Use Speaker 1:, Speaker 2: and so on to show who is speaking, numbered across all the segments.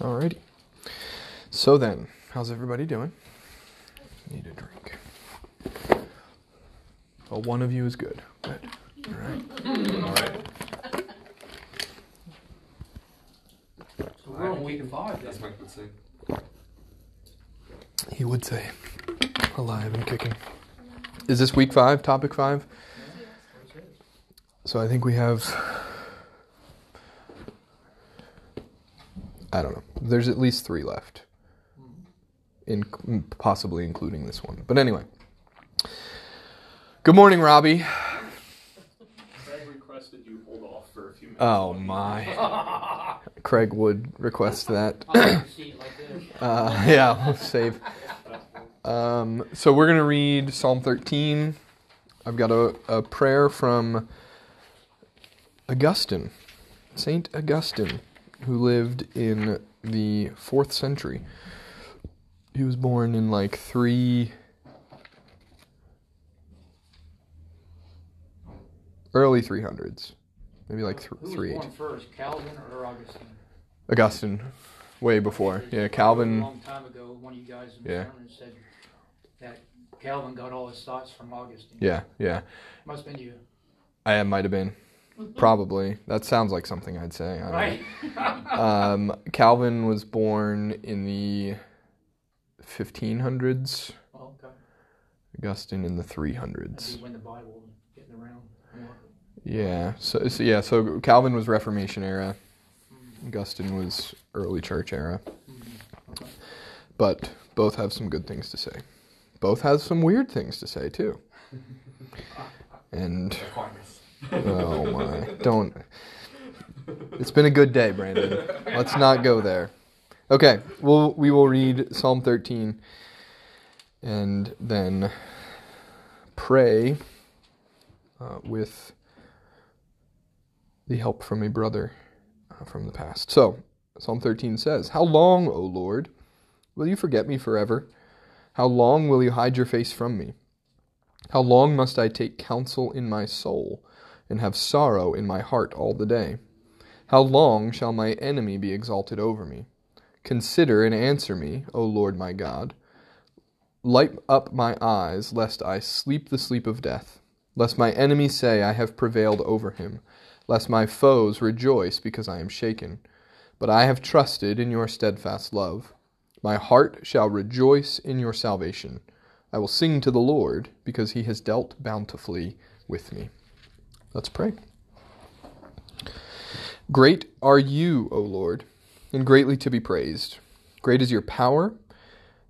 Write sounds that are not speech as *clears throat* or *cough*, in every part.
Speaker 1: Alrighty. So then, how's everybody doing? Need a drink. Well, one of you is good. Good. All right. All right.
Speaker 2: So we're on week five.
Speaker 3: That's what I would say.
Speaker 1: He would say, alive and kicking. Is this week five? Topic five? So I think we have. I don't know. There's at least three left, in possibly including this one. But anyway. Good morning, Robbie.
Speaker 4: Craig requested you hold off for a few minutes.
Speaker 1: Oh my. Craig would request that. *laughs*
Speaker 2: I like to see it like this.
Speaker 1: Uh, yeah, we'll save. Um, so we're going to read Psalm 13. I've got a, a prayer from Augustine, Saint Augustine, who lived in the fourth century. He was born in like three. Early 300s. Maybe like th-
Speaker 2: Who was born first, Calvin or Augustine?
Speaker 1: Augustine, way before. Yeah,
Speaker 2: A
Speaker 1: Calvin.
Speaker 2: long time ago, one of you guys in
Speaker 1: Yeah.
Speaker 2: said that Calvin got all his thoughts from Augustine.
Speaker 1: Yeah, yeah.
Speaker 2: Must have been you,
Speaker 1: I uh, might have been. Probably. That sounds like something I'd say. I
Speaker 2: right?
Speaker 1: Um, Calvin was born in the 1500s.
Speaker 2: well, okay.
Speaker 1: Augustine in the 300s.
Speaker 2: when the Bible was getting around.
Speaker 1: Yeah. So, so yeah. So Calvin was Reformation era.
Speaker 2: Mm,
Speaker 1: Augustine was early Church era.
Speaker 2: mm, okay.
Speaker 1: But both have some good things to say. Both have some weird things to say too. *laughs* And. Oh my, don't. It's been a good day, Brandon. Let's not go there. Okay, we'll we will read Psalm 13 and then pray uh, with the help from a brother uh, from the past. So, Psalm 13 says, "How long, O Lord, will you forget me forever? How long will you hide your face from me? How long must I take counsel in my soul?" And have sorrow in my heart all the day? How long shall my enemy be exalted over me? Consider and answer me, O Lord my God. Light up my eyes, lest I sleep the sleep of death, lest my enemy say, I have prevailed over him, lest my foes rejoice because I am shaken. But I have trusted in your steadfast love. My heart shall rejoice in your salvation. I will sing to the Lord, because he has dealt bountifully with me. Let's pray. Great are you, O Lord, and greatly to be praised. Great is your power,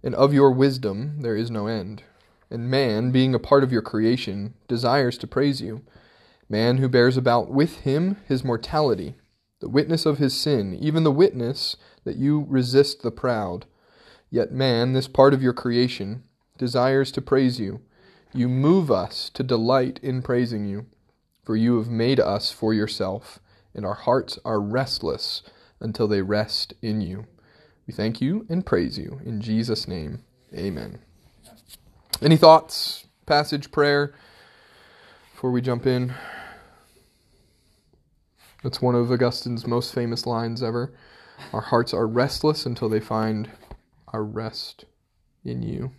Speaker 1: and of your wisdom there is no end. And man, being a part of your creation, desires to praise you. Man who bears about with him his mortality, the witness of his sin, even the witness that you resist the proud. Yet man, this part of your creation, desires to praise you. You move us to delight in praising you. For you have made us for yourself, and our hearts are restless until they rest in you. We thank you and praise you. In Jesus' name, amen. Any thoughts, passage, prayer, before we jump in? That's one of Augustine's most famous lines ever. Our hearts are restless until they find our rest in you.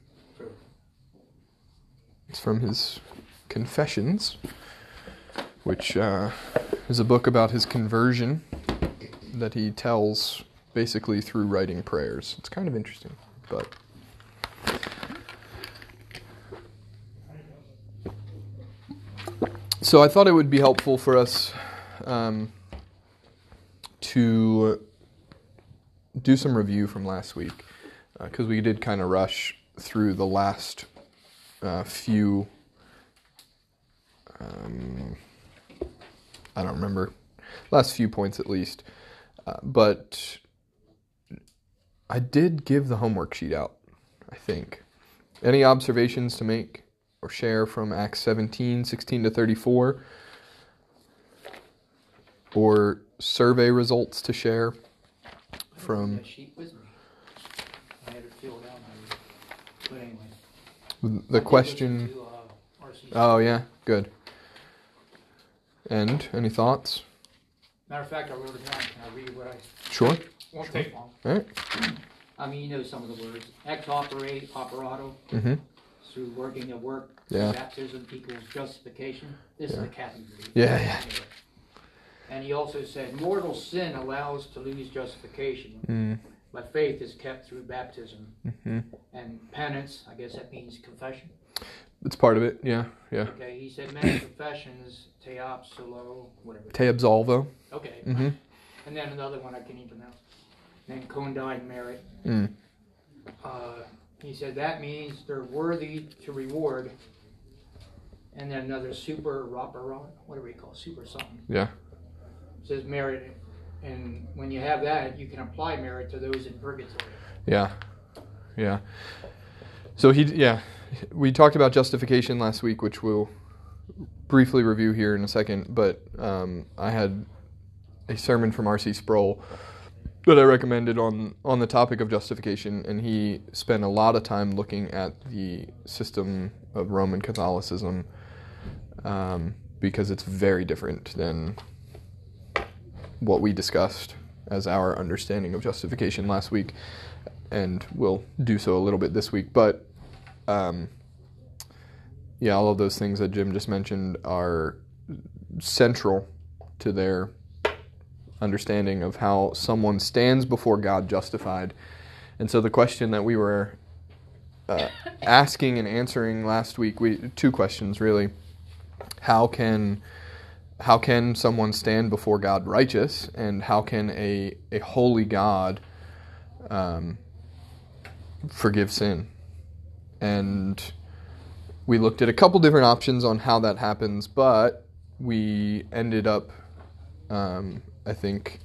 Speaker 1: It's from his Confessions which uh, is a book about his conversion that he tells basically through writing prayers. It's kind of interesting, but. So I thought it would be helpful for us um, to do some review from last week because we did kind of rush through the last uh, few. Um, I don't remember. Last few points at least. Uh, but I did give the homework sheet out, I think. Any observations to make or share from Acts 17, 16 to 34? Or survey results to share from
Speaker 2: that sheet with me. I had it filled out. and everything. But anyway. I
Speaker 1: the question?
Speaker 2: uh.
Speaker 1: Oh, yeah, good. And any thoughts?
Speaker 2: Matter of fact, I wrote it down. Can I read what I?
Speaker 1: Sure.
Speaker 2: Won't take long.
Speaker 1: All right. *clears throat*
Speaker 2: I mean, you know some of the words. Ex operate, operato,
Speaker 1: Mm-hmm.
Speaker 2: through working at work.
Speaker 1: Yeah.
Speaker 2: Baptism equals justification. This
Speaker 1: Yeah.
Speaker 2: is the Catholic view.
Speaker 1: Yeah, yeah.
Speaker 2: And he also said, mortal sin allows to lose justification,
Speaker 1: Mm.
Speaker 2: but faith is kept through baptism.
Speaker 1: Mm-hmm.
Speaker 2: And penance, I guess that means confession.
Speaker 1: It's part of it. Yeah. Yeah.
Speaker 2: Okay, he said many confessions, teopsolo, whatever.
Speaker 1: Te absolvo.
Speaker 2: Okay.
Speaker 1: Mm-hmm.
Speaker 2: And then another one I can't even pronounce. Then condign merit.
Speaker 1: Mm.
Speaker 2: Uh, he said that means they're worthy to reward. And then another super rapara, whatever you call it, super something.
Speaker 1: Yeah.
Speaker 2: Says merit. And when you have that, you can apply merit to those in purgatory.
Speaker 1: Yeah. Yeah. So he, yeah, *laughs* we talked about justification last week, which we'll briefly review here in a second. But um, I had a sermon from R.C. Sproul that I recommended on on the topic of justification, and he spent a lot of time looking at the system of Roman Catholicism um, because it's very different than what we discussed as our understanding of justification last week, and we'll do so a little bit this week. But um, yeah, all of those things that Jim just mentioned are central to their understanding of how someone stands before God justified. And so the question that we were uh, asking and answering last week, we two questions really. How can how can someone stand before God righteous, and how can a a holy God um, forgive sin? And we looked at a couple different options on how that happens, but we ended up, um, I think,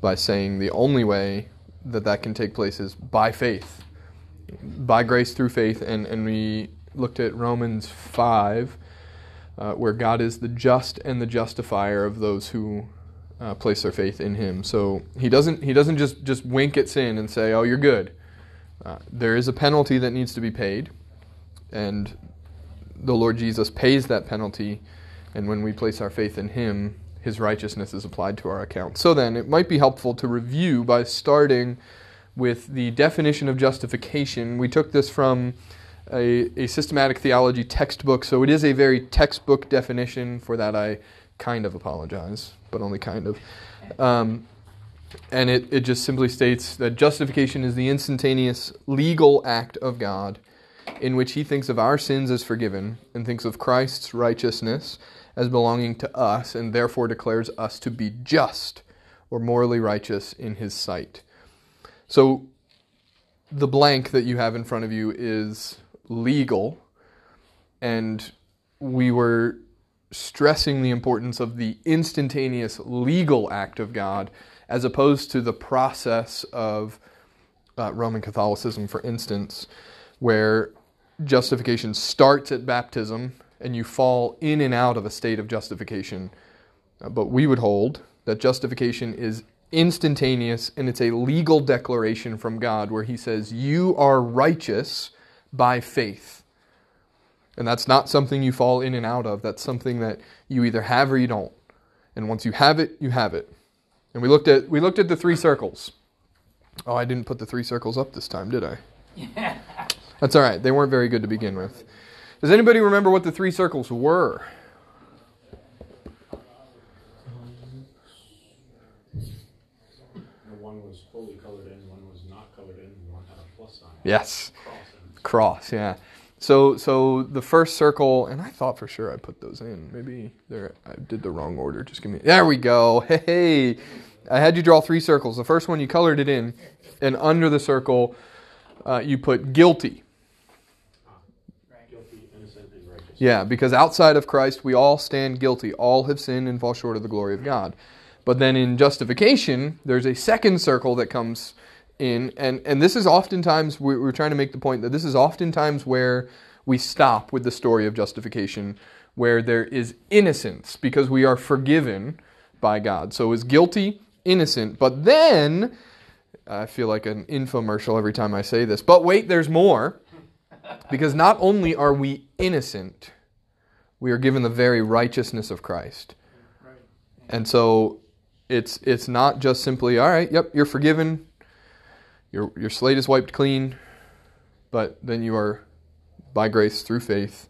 Speaker 1: by saying the only way that that can take place is by faith, by grace through faith, and and we looked at Romans five uh, where God is the just and the justifier of those who uh, place their faith in Him. So He doesn't He doesn't just just wink at sin and say, "Oh, you're good." Uh, there is a penalty that needs to be paid, and the Lord Jesus pays that penalty. And when we place our faith in Him, His righteousness is applied to our account. So then, it might be helpful to review by starting with the definition of justification. We took this from a, a systematic theology textbook, so it is a very textbook definition. For that, I kind of apologize, but only kind of. Um, and it, it just simply states that justification is the instantaneous legal act of God in which he thinks of our sins as forgiven and thinks of Christ's righteousness as belonging to us and therefore declares us to be just or morally righteous in his sight. So the blank that you have in front of you is legal, and we were stressing the importance of the instantaneous legal act of God as opposed to the process of uh, Roman Catholicism, for instance, where justification starts at baptism and you fall in and out of a state of justification. Uh, but we would hold that justification is instantaneous and it's a legal declaration from God where He says, You are righteous by faith. And that's not something you fall in and out of. That's something that you either have or you don't. And once you have it, you have it. And we looked at we looked at the three circles. Oh, I didn't put the three circles up this time, did I?
Speaker 2: Yeah. *laughs*
Speaker 1: That's all right. They weren't very good to begin with. Does anybody remember what the three circles were?
Speaker 3: One was fully colored in, one was not colored in, one had a plus sign.
Speaker 1: Yes.
Speaker 3: Cross.
Speaker 1: Cross, yeah. So so the first circle, and I thought for sure I put those in. Maybe there I did the wrong order. Just give me There we go. *laughs* Hey. I had you draw three circles. The first one you colored it in, and under the circle uh, you put guilty.
Speaker 3: Guilty.
Speaker 1: Yeah, because outside of Christ we all stand guilty. All have sinned and fall short of the glory of God. But then in justification, there's a second circle that comes in, and, and this is oftentimes, we- we're trying to make the point that this is oftentimes where we stop with the story of justification, where there is innocence because we are forgiven by God. So is guilty, innocent, but then, I feel like an infomercial every time I say this, but wait, there's more. Because not only are we innocent, we are given the very righteousness of Christ. And so it's it's not just simply all right. Yep, you're forgiven. Your your slate is wiped clean, but then you are, by grace through faith,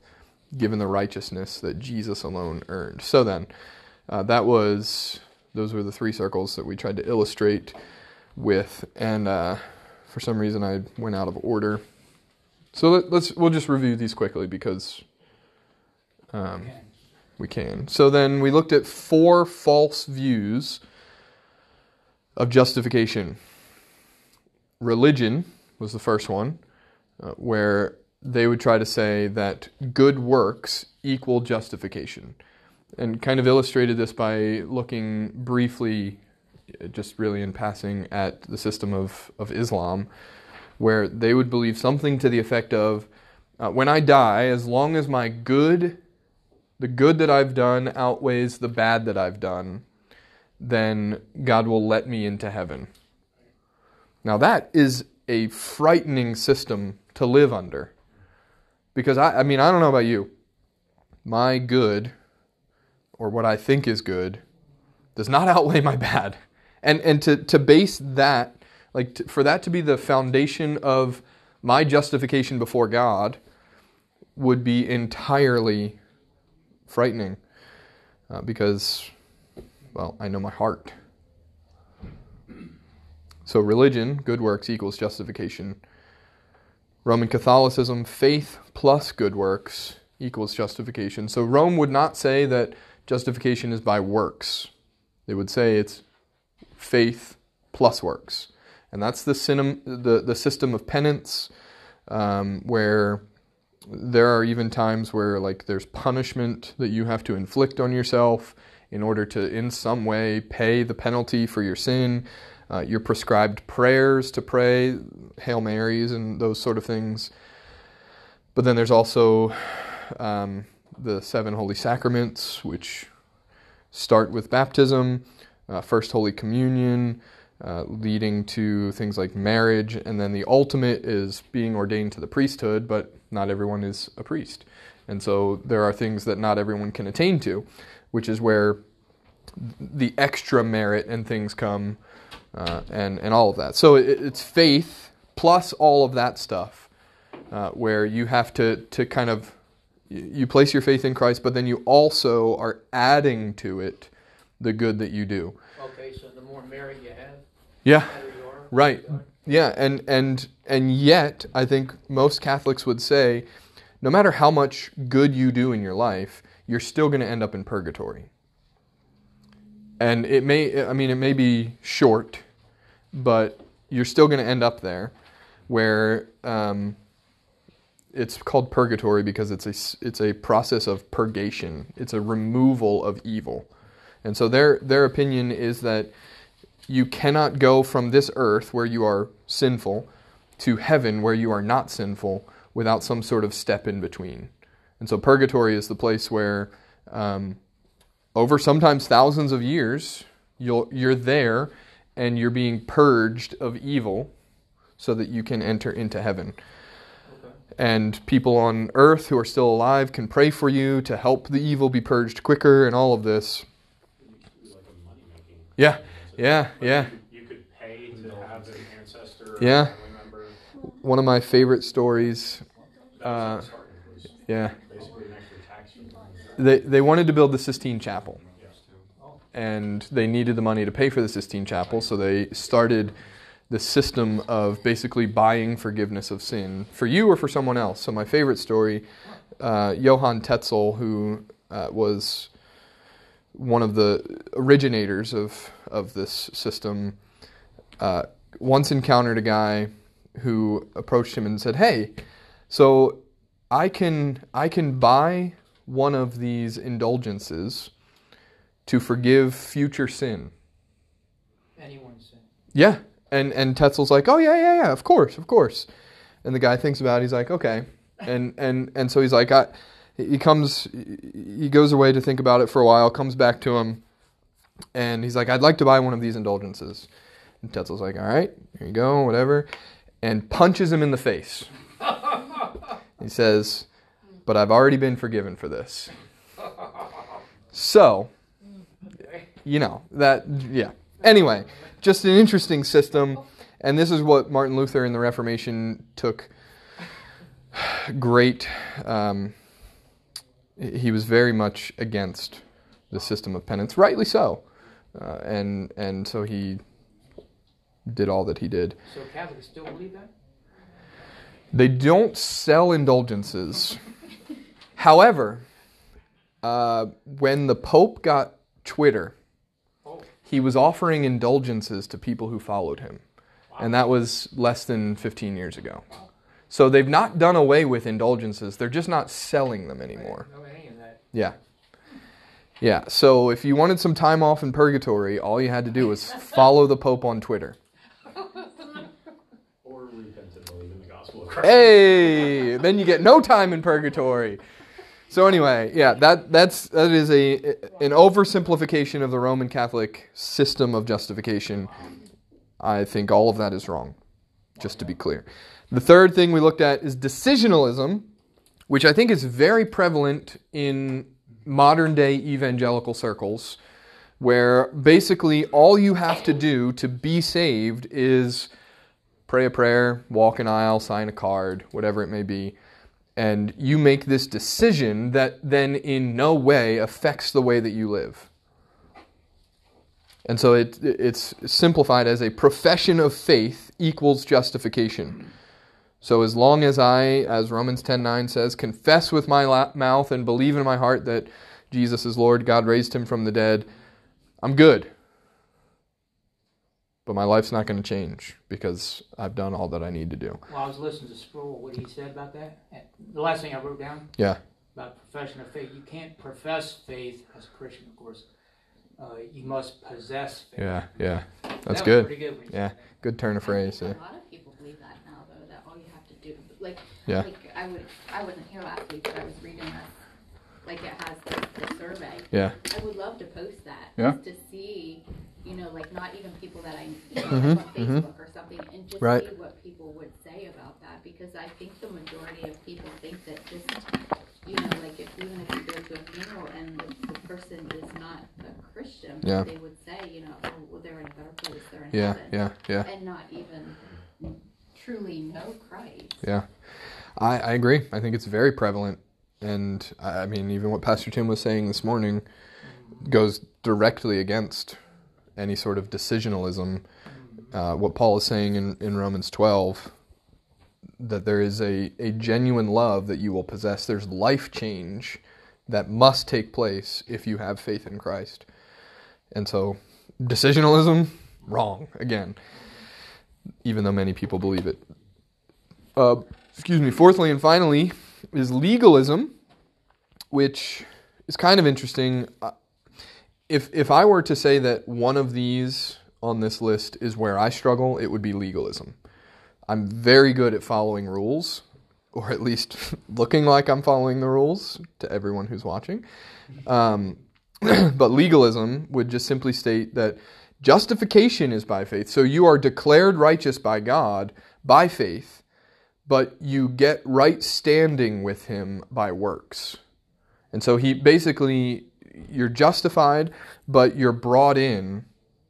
Speaker 1: given the righteousness that Jesus alone earned. So then, uh, that was those were the three circles that we tried to illustrate with, and uh, for some reason I went out of order. So let, us we'll just review these quickly because um, we can. So then we looked at four false views of justification. Religion was the first one, uh, where they would try to say that good works equal justification. And kind of illustrated this by looking briefly, uh, just really in passing, at the system of, of Islam, where they would believe something to the effect of uh, when I die, as long as my good the good that I've done outweighs the bad that I've done, then God will let me into heaven. Now, that is a frightening system to live under. Because, I, I mean, I don't know about you. My good, or what I think is good, does not *laughs* outweigh my bad. And, and to, to base that, like to, for that to be the foundation of my justification before God, would be entirely frightening uh, because, well, I know my heart. So, religion, good works equals justification. Roman Catholicism, faith plus good works equals justification. So, Rome would not say that justification is by works, they would say it's faith plus works. And that's the, sinem- the, the system of penance um, where there are even times where like there's punishment that you have to inflict on yourself in order to in some way pay the penalty for your sin uh, prescribed prayers to pray hail marys and those sort of things but then there's also um, the seven holy sacraments which start with baptism uh, first holy communion uh, leading to things like marriage, and then the ultimate is being ordained to the priesthood, but not everyone is a priest. And so there are things that not everyone can attain to, which is where the extra merit and things come, uh, and, and all of that. So it, it's faith plus all of that stuff, uh, where you have to, to kind of you place your faith in Christ, but then you also are adding to it the good that you do.
Speaker 2: Okay, so the more merit you have,
Speaker 1: Yeah.
Speaker 2: the better you are.
Speaker 1: Right. Yeah, and and and yet I think most Catholics would say no matter how much good you do in your life, you're still going to end up in purgatory. And it may I mean it may be short, but you're still going to end up there where um, it's called purgatory because it's a it's a process of purgation. It's a removal of evil. And so their their opinion is that you cannot go from this earth where you are sinful to heaven where you are not sinful without some sort of step in between. And so purgatory is the place where, um, over sometimes thousands of years, you'll, you're there and you're being purged of evil so that you can enter into heaven.
Speaker 2: Okay.
Speaker 1: And people on earth who are still alive can pray for you to help the evil be purged quicker and all of this.
Speaker 3: Like.
Speaker 1: Yeah, yeah, yeah.
Speaker 3: You could, pay to have an ancestor or
Speaker 1: Yeah.
Speaker 3: family member.
Speaker 1: One of my favorite stories. Uh,
Speaker 3: was starting. It was
Speaker 1: Yeah.
Speaker 3: basically an extra tax. for them.
Speaker 1: They, they wanted to build the Sistine Chapel. And they needed the money to pay for the Sistine Chapel, so they started the system of basically buying forgiveness of sin for you or for someone else. So my favorite story, uh, Johann Tetzel, who uh, was one of the originators of of this system, uh, once encountered a guy who approached him and said, "Hey, so I can I can buy one of these indulgences." To forgive future sin.
Speaker 2: Anyone's sin.
Speaker 1: Yeah. And and Tetzel's like, "Oh yeah, yeah, yeah, of course, of course." And the guy thinks about it. He's like, "Okay." And and and so he's like, I, he comes he goes away to think about it for a while, comes back to him, and he's like, "I'd like to buy one of these indulgences." And Tetzel's like, "All right, here you go, whatever." And punches him in the face. *laughs* He says, "But I've already been forgiven for this." So, you know that yeah. Anyway, just an interesting system, and this is what Martin Luther in the Reformation took great. Um, he was very much against the system of penance, rightly so, uh, and and so he did all that he did.
Speaker 2: So Catholics still believe that?
Speaker 1: They don't sell indulgences. However, uh, when the Pope got Twitter, he was offering indulgences to people who followed him. And that was less than 15 years ago. So they've not done away with indulgences, they're just not selling them anymore.
Speaker 2: didn't know any of that.
Speaker 1: Yeah. Yeah, so if you wanted some time off in purgatory, all you had to do was follow the Pope on Twitter. *laughs*
Speaker 3: Or repent and believe in the gospel of Christ.
Speaker 1: Hey, then you get no time in purgatory. So anyway, yeah, that that's that is a an oversimplification of the Roman Catholic system of justification. I think all of that is wrong. Just to be clear. The third thing we looked at is decisionalism, which I think is very prevalent in modern day evangelical circles, where basically all you have to do to be saved is pray a prayer, walk an aisle, sign a card, whatever it may be. And you make this decision that then in no way affects the way that you live. And so it, it's simplified as a profession of faith equals justification. So as long as I, as Romans 10:9 says, confess with my mouth and believe in my heart that Jesus is Lord, God raised him from the dead, I'm good. But my life's not going to change because I've done all that I need to do.
Speaker 2: Well, I was listening to Sproul, what he said about that. The last thing I wrote down
Speaker 1: Yeah.
Speaker 2: about profession of faith, you can't profess faith as a Christian, of course. Uh, you must possess faith.
Speaker 1: Yeah, yeah.
Speaker 2: That
Speaker 1: That's
Speaker 2: was
Speaker 1: good.
Speaker 2: Pretty good. when he
Speaker 1: Yeah,
Speaker 2: said
Speaker 1: good turn of phrase.
Speaker 5: I
Speaker 1: Yeah.
Speaker 5: a lot of people believe that now, though. That all you have to do, like,
Speaker 1: Yeah.
Speaker 5: like I would, I wasn't here last week, but I was reading this. Like it has the, the survey.
Speaker 1: Yeah.
Speaker 5: I would love to post that.
Speaker 1: Yeah.
Speaker 5: Just to see, you know, like not even people that I, you know,
Speaker 1: Mhm,
Speaker 5: like on
Speaker 1: mhm.
Speaker 5: Facebook or something, and just
Speaker 1: Right.
Speaker 5: see what people would say about that. Because I think the majority of people think that just, you know, like if even if you go to a funeral and the, the person is not a Christian,
Speaker 1: Yeah.
Speaker 5: they would say, you know, oh, well, they're in a better place, they're in
Speaker 1: Yeah,
Speaker 5: heaven
Speaker 1: yeah, yeah.
Speaker 5: and not even truly know Christ.
Speaker 1: Yeah, I, I agree. I think it's very prevalent, and I I mean, even what Pastor Tim was saying this morning goes directly against any sort of decisionalism. Uh, what Paul is saying in, in Romans twelve that there is a, a genuine love that you will possess. There's life change that must take place if you have faith in Christ. And so, decisionalism, wrong again, even though many people believe it. Uh, excuse me. Fourthly and finally is legalism, which is kind of interesting. If if I were to say that one of these on this list is where I struggle, it would be legalism. I'm very good at following rules, or at least *laughs* looking like I'm following the rules to everyone who's watching. Um, *clears throat* but legalism would just simply state that justification is by faith. So you are declared righteous by God by faith, but you get right standing with Him by works. And so he basically, you're justified, but you're brought in.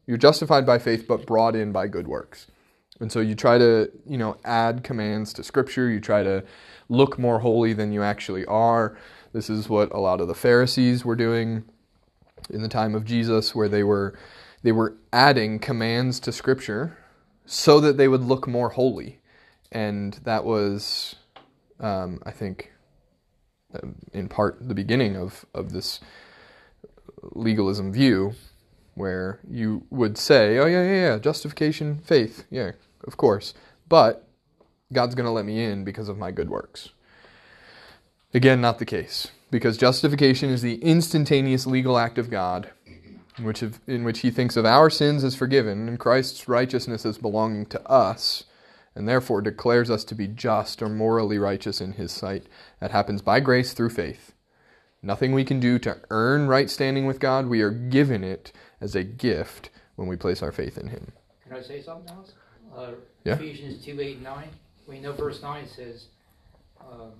Speaker 1: You're justified by faith, but brought in by good works. And so you try to, you know, add commands to Scripture. You try to look more holy than you actually are. This is what a lot of the Pharisees were doing in the time of Jesus, where they were they were adding commands to Scripture so that they would look more holy, and that was, um, I think, um, in part the beginning of of this legalism view, where you would say, "Oh yeah, yeah, yeah, justification, faith, yeah, of course," but God's going to let me in because of my good works. Again, not the case, because justification is the instantaneous legal act of God, in which, of, in which He thinks of our sins as forgiven and Christ's righteousness as belonging to us, and therefore declares us to be just or morally righteous in His sight. That happens by grace through faith. Nothing we can do to earn right standing with God. We are given it as a gift when we place our faith in Him.
Speaker 2: Can I say something else? Uh,
Speaker 1: Yeah.
Speaker 2: Ephesians 2 8 9. We know verse 9 says, um,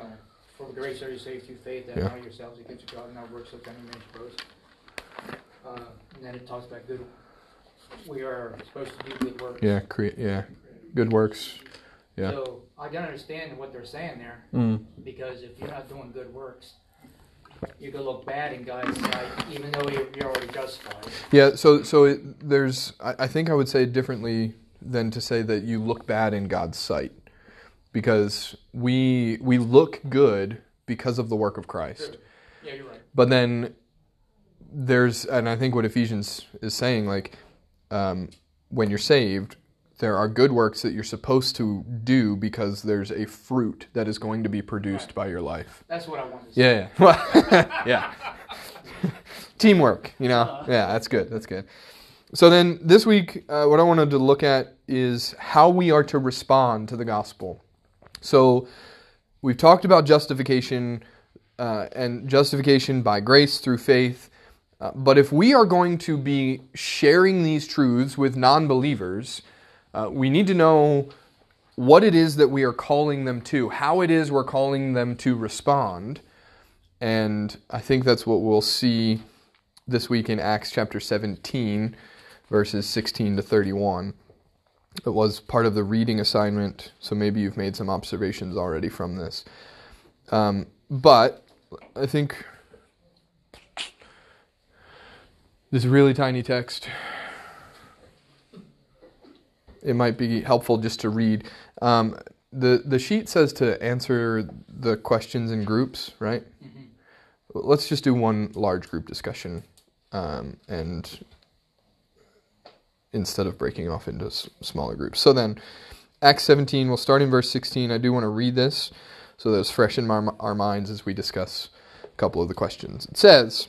Speaker 2: uh, For the grace are you saved through faith, that
Speaker 1: Yeah.
Speaker 2: not yourselves against God, and not works of any man's boast. Uh, and then it talks about good. We are supposed to do good work.
Speaker 1: Yeah, create. Yeah, good works. Yeah.
Speaker 2: So I can understand what they're saying there
Speaker 1: Mm.
Speaker 2: because if you're not doing good works, you're gonna look bad in God's sight, even though you're, you're already justified.
Speaker 1: Yeah. So so it, there's. I, I think I would say it differently than to say that you look bad in God's sight, because we we look good because of the work of Christ.
Speaker 2: Yeah, you're right.
Speaker 1: But then there's, and I think what Ephesians is saying, like, um, when you're saved, there are good works that you're supposed to do because there's a fruit that is going to be produced by your life.
Speaker 2: That's what I wanted to say.
Speaker 1: Yeah, yeah. *laughs* yeah. Teamwork, you know? Yeah, that's good. That's good. So then this week, uh, what I wanted to look at is how we are to respond to the gospel. So we've talked about justification uh, and justification by grace through faith. Uh, but if we are going to be sharing these truths with non believers, uh, we need to know what it is that we are calling them to, how it is we're calling them to respond. And I think that's what we'll see this week in Acts chapter 17, verses 16 to 31. It was part of the reading assignment, so maybe you've made some observations already from this. Um, but I think this really tiny text, it might be helpful just to read. Um, the, the sheet says to answer the questions in groups, right? Let's just do one large group discussion um, and instead of breaking off into s- smaller groups. So then, Acts 17, we'll start in verse 16. I do want to read this so that it's fresh in our, our minds as we discuss a couple of the questions. It says,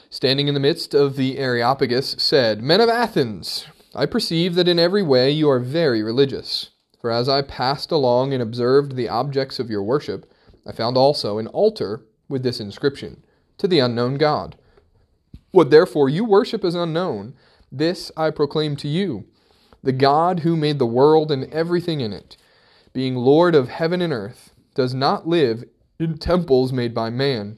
Speaker 1: standing in the midst of the Areopagus, said, Men of Athens, I perceive that in every way you are very religious. For as I passed along and observed the objects of your worship, I found also an altar with this inscription, To the unknown God. What therefore you worship as unknown, this I proclaim to you the God who made the world and everything in it, being Lord of heaven and earth, does not live in temples made by man,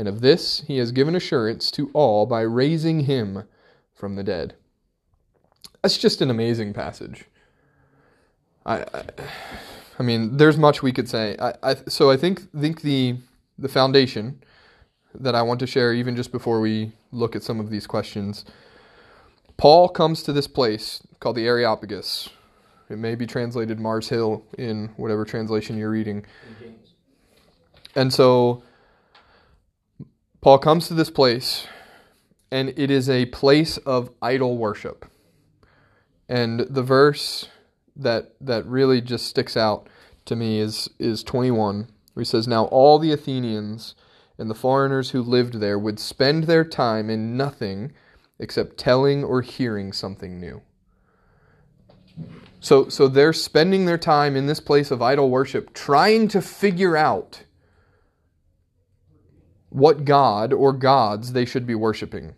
Speaker 1: And of this he has given assurance to all by raising him from the dead. That's just an amazing passage. I, I, I mean, there's much we could say. I, I, so I think think the the foundation that I want to share, even just before we look at some of these questions. Paul comes to this place called the Areopagus, it may be translated Mars Hill in whatever translation you're reading. And so Paul comes to this place, and it is a place of idol worship. And the verse that that really just sticks out to me is is 21, where he says, "Now all the Athenians and the foreigners who lived there would spend their time in nothing except telling or hearing something new." So so they're spending their time in this place of idol worship trying to figure out what god or gods they should be worshiping.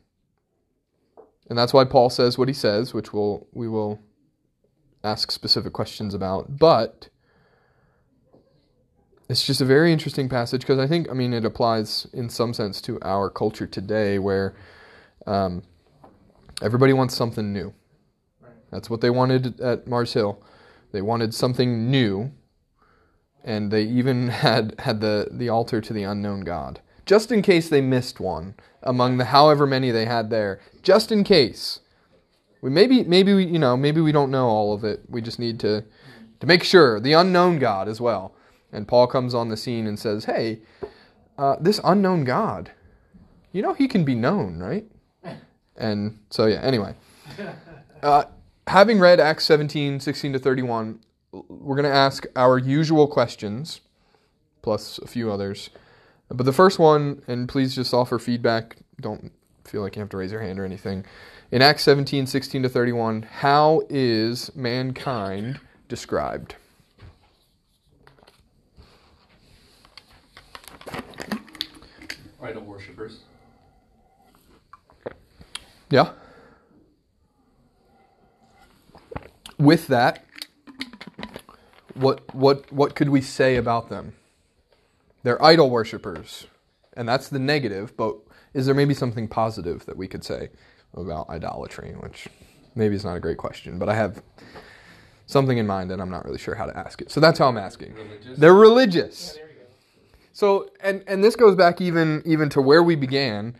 Speaker 1: And that's why Paul says what he says, which we'll, we will ask specific questions about. But it's just a very interesting passage because I think, I mean, it applies in some sense to our culture today where um, everybody wants something new. That's what they wanted at Mars Hill. They wanted something new, and they even *laughs* had, had the, the altar to the unknown God. Just in case they missed one among the however many they had there. Just in case. We maybe maybe we you know, maybe we don't know all of it. We just need to to make sure. The unknown God as well. And Paul comes on the scene and says, Hey, uh, this unknown God, you know he can be known, right? *laughs* And so yeah, anyway. Uh, having read Acts 17, 16 to 31, we're going to ask our usual questions, plus a few others. But the first one, and please just offer feedback, don't feel like you have to raise your hand or anything. In Acts 17, 16 to 31, how is mankind described?
Speaker 3: Idol worshippers.
Speaker 1: Yeah? With that, what what what could we say about them? They're idol worshippers. And that's the negative, but is there maybe something positive that we could say about idolatry, which maybe is not a great question, but I have something in mind and I'm not really sure how to ask it. So that's how I'm asking.
Speaker 3: Religious.
Speaker 1: They're religious. So and and this goes back even even to where we began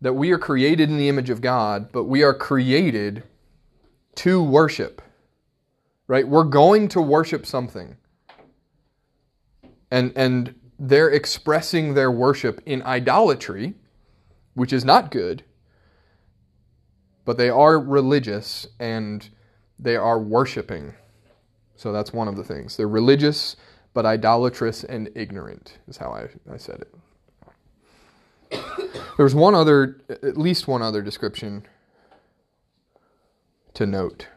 Speaker 1: that we are created in the image of God, but we are created to worship. Right? We're going to worship something. And and they're expressing their worship in idolatry, which is not good. But they are religious and they are worshiping. So that's one of the things. They're religious, but idolatrous and ignorant, is how I, I said it. *coughs* There's one other, at least one other description to note.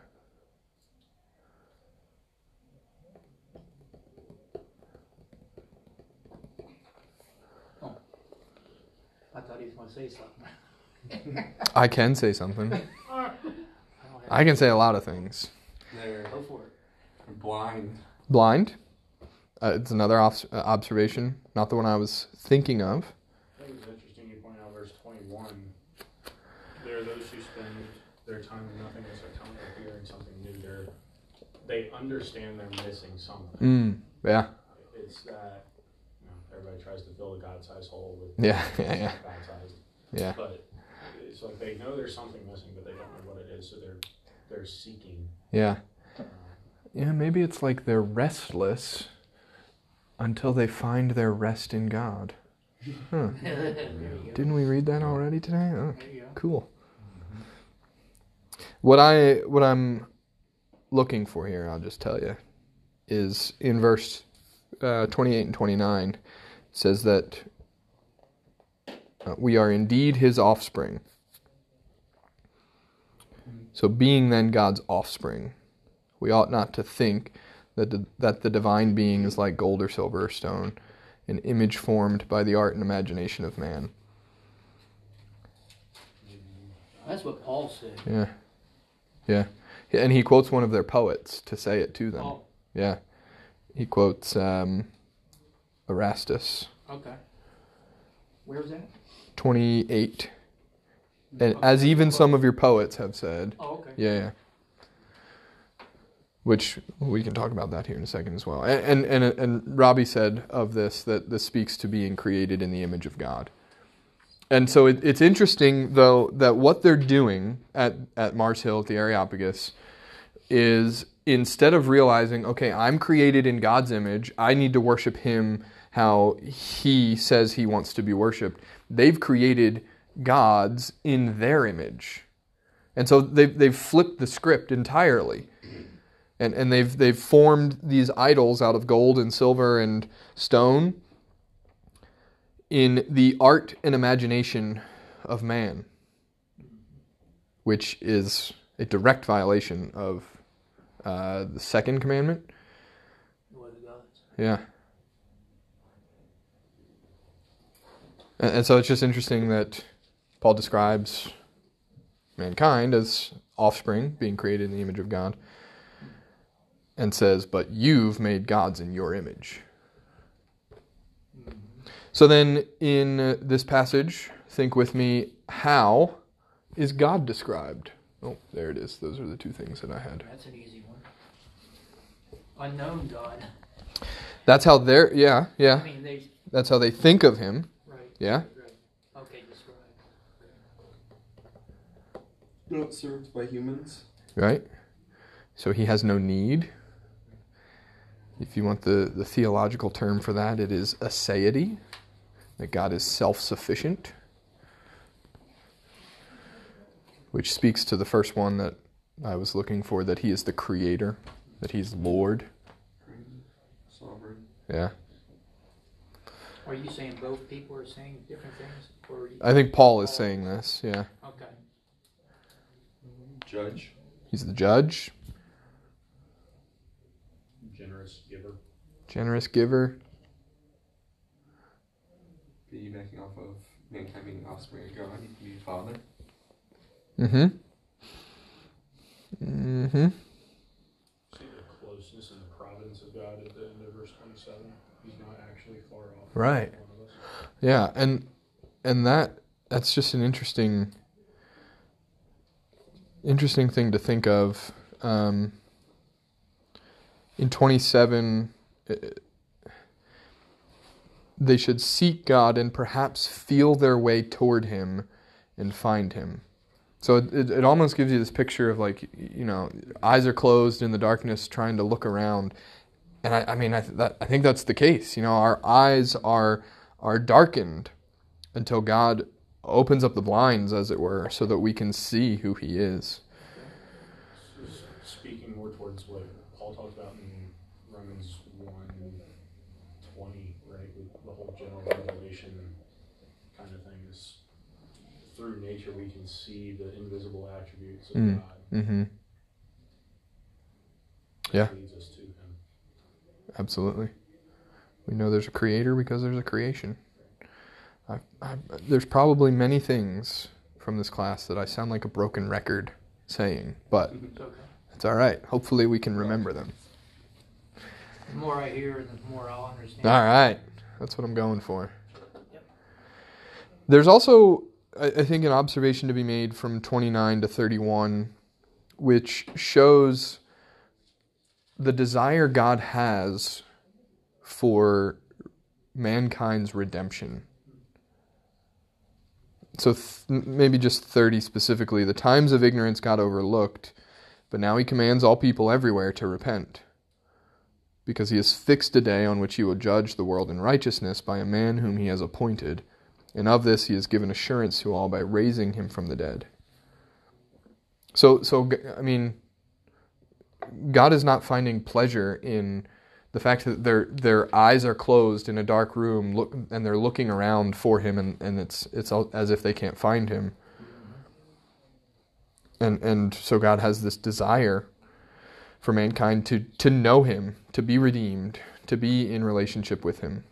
Speaker 2: I thought he was going to say something.
Speaker 1: I can say something.
Speaker 2: I don't have-
Speaker 1: I can say a lot of things.
Speaker 3: They're
Speaker 2: Go for it.
Speaker 3: blind.
Speaker 1: Blind. Uh, it's another obs- uh, observation, not the one I was thinking of.
Speaker 3: I think it's interesting you point out verse 21. There are those who spend their time in nothingness as their time of hearing something new. They're, they understand they're missing something.
Speaker 1: Mm, yeah,
Speaker 3: It's that you know, everybody tries to fill a God-sized hole with
Speaker 1: Yeah, *laughs* yeah, yeah.
Speaker 3: God-sized.
Speaker 1: Yeah,
Speaker 3: But it's like they know there's something missing, but they don't know what it is, so they're they're seeking.
Speaker 1: yeah.
Speaker 3: Uh,
Speaker 1: Yeah, maybe it's like they're restless until they find their rest in God. Huh.
Speaker 2: there you go.
Speaker 1: Didn't we read that already today? Oh,
Speaker 2: There you go.
Speaker 1: cool. What I what I'm looking for here, I'll just tell you, is in verse uh, 28 and 29 it says that we are indeed his offspring. So being then God's offspring, we ought not to think that the, that the divine being is like gold or silver or stone, an image formed by the art and imagination of man.
Speaker 2: That's what Paul said.
Speaker 1: Yeah. Yeah. And he quotes one of their poets to say it to them.
Speaker 2: Oh,
Speaker 1: Yeah. He quotes um, Erastus,
Speaker 2: okay. Where's that?
Speaker 1: 28. And as even some of your poets have said.
Speaker 2: Oh, okay.
Speaker 1: Yeah, yeah. Which we can talk about that here in a second as well. And, and, and, and Robbie said of this that this speaks to being created in the image of God. And so it, it's interesting, though, that what they're doing at, at Mars Hill, at the Areopagus, is instead of realizing, okay, I'm created in God's image, I need to worship Him how He says He wants to be worshiped, they've created gods in their image. And so they've, they've flipped the script entirely. and and they've they've formed these idols out of gold and silver and stone in the art and imagination of man, which is a direct violation of uh, the second commandment. Yeah. And, and so it's just interesting that Paul describes mankind as offspring, being created in the image of God, and says, But you've made gods in your image. So then, in uh, this passage, think with me how is God described? Oh, there it is. Those are the two things that I had.
Speaker 2: That's an easy. Unknown God.
Speaker 1: That's how they're, yeah,
Speaker 2: I
Speaker 1: yeah.
Speaker 2: mean, they.
Speaker 1: That's how they think of him.
Speaker 2: Right.
Speaker 1: Yeah.
Speaker 2: Right. Okay, describe.
Speaker 6: Not served by humans.
Speaker 1: right? So he has no need. If you want the, the theological term for that, it is aseity, that God is self sufficient, which speaks to the first one that I was looking for that he is the creator, that he's Lord.
Speaker 6: Sovereign.
Speaker 1: Yeah.
Speaker 2: Are you saying both people are saying different things? Or are you,
Speaker 1: I think Paul is saying this. Yeah.
Speaker 2: okay.
Speaker 6: Judge.
Speaker 1: He's the judge,
Speaker 3: Generous giver.
Speaker 1: generous giver.
Speaker 6: Piggybacking off of mankind being offspring of God, he can be father.
Speaker 1: Mm hmm. Mm hmm.
Speaker 3: See the closeness and the providence of God at the end of verse 27. He's not actually far off.
Speaker 1: Right.
Speaker 3: One of us.
Speaker 1: Yeah, and and that that's just an interesting interesting thing to think of. Um, in twenty seven, they should seek God and perhaps feel their way toward Him and find Him. So it, it, it almost gives you this picture of like you know eyes are closed in the darkness, trying to look around, and I, I mean I, th- that, I think that's the case. You know, our eyes are are darkened until God opens up the blinds, as it were, so that we can see who He is.
Speaker 3: Speaking more towards what Paul talked about in Romans 1 20, right? The whole general revelation kind of thing is through nature we can see the invisible attributes of
Speaker 1: Mm.
Speaker 3: God.
Speaker 1: Mm-hmm. Yeah.
Speaker 3: leads us to Him.
Speaker 1: Absolutely. We know there's a creator because there's a creation. I, I, there's probably many things from this class that I sound like a broken record saying, but
Speaker 2: It's okay.
Speaker 1: it's all right. Hopefully, we can remember them.
Speaker 2: The more I hear, the more I'll understand.
Speaker 1: All right. That's what I'm going for.
Speaker 2: Yep.
Speaker 1: There's also, I, I think, an observation to be made from 29 to 31, which shows the desire God has for mankind's redemption. So th- maybe just 30 specifically. The times of ignorance got overlooked, but now he commands all people everywhere to repent because he has fixed a day on which he will judge the world in righteousness by a man whom he has appointed. And of this he has given assurance to all by raising him from the dead. So, so I mean, God is not finding pleasure in the fact that their their eyes are closed in a dark room, look, and they're looking around for him, and, and it's it's as if they can't find him. And and so God has this desire for mankind to, to know him, to be redeemed, to be in relationship with him.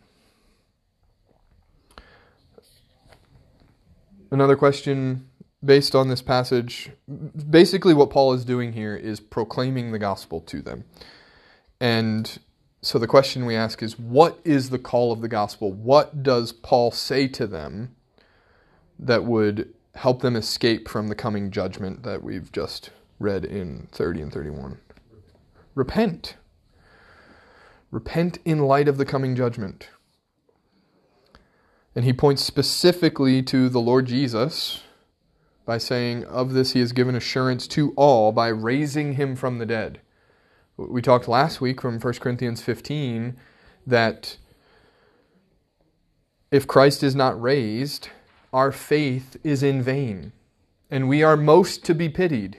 Speaker 1: Another question based on this passage basically, what Paul is doing here is proclaiming the gospel to them. And so the question we ask is what is the call of the gospel? What does Paul say to them that would help them escape from the coming judgment that we've just read in 30 and 31? Repent. Repent in light of the coming judgment. And he points specifically to the Lord Jesus by saying, Of this he has given assurance to all by raising him from the dead. We talked last week from 1 Corinthians 15 that if Christ is not raised, our faith is in vain, and we are most to be pitied.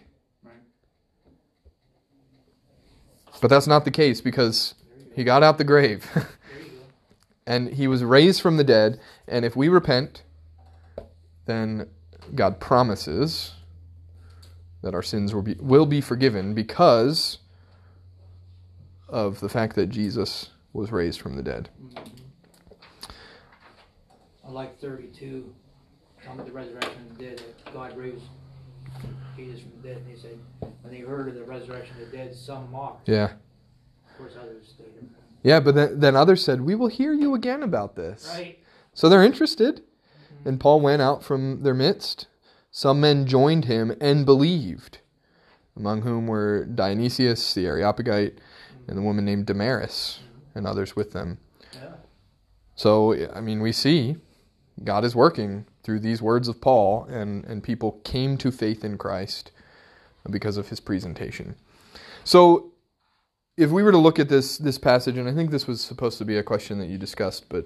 Speaker 1: But that's not the case because he got out the grave *laughs* and he was raised from the dead. And if we repent, then God promises that our sins will be, will be forgiven because of the fact that Jesus was raised from the dead.
Speaker 2: I like thirty-two, talking about the resurrection of the dead, that God raised Jesus from the dead, and he said, when they heard of the resurrection of the dead, some mocked.
Speaker 1: Yeah.
Speaker 2: Of course, others stated,
Speaker 1: Yeah, but then, then others said, We will hear you again about this.
Speaker 2: right?
Speaker 1: So they're interested. And Paul went out from their midst. Some men joined him and believed, among whom were Dionysius the Areopagite and the woman named Damaris and others with them.
Speaker 2: Yeah.
Speaker 1: So, I mean, we see God is working through these words of Paul, and, and people came to faith in Christ because of his presentation. So, if we were to look at this this passage, and I think this was supposed to be a question that you discussed, but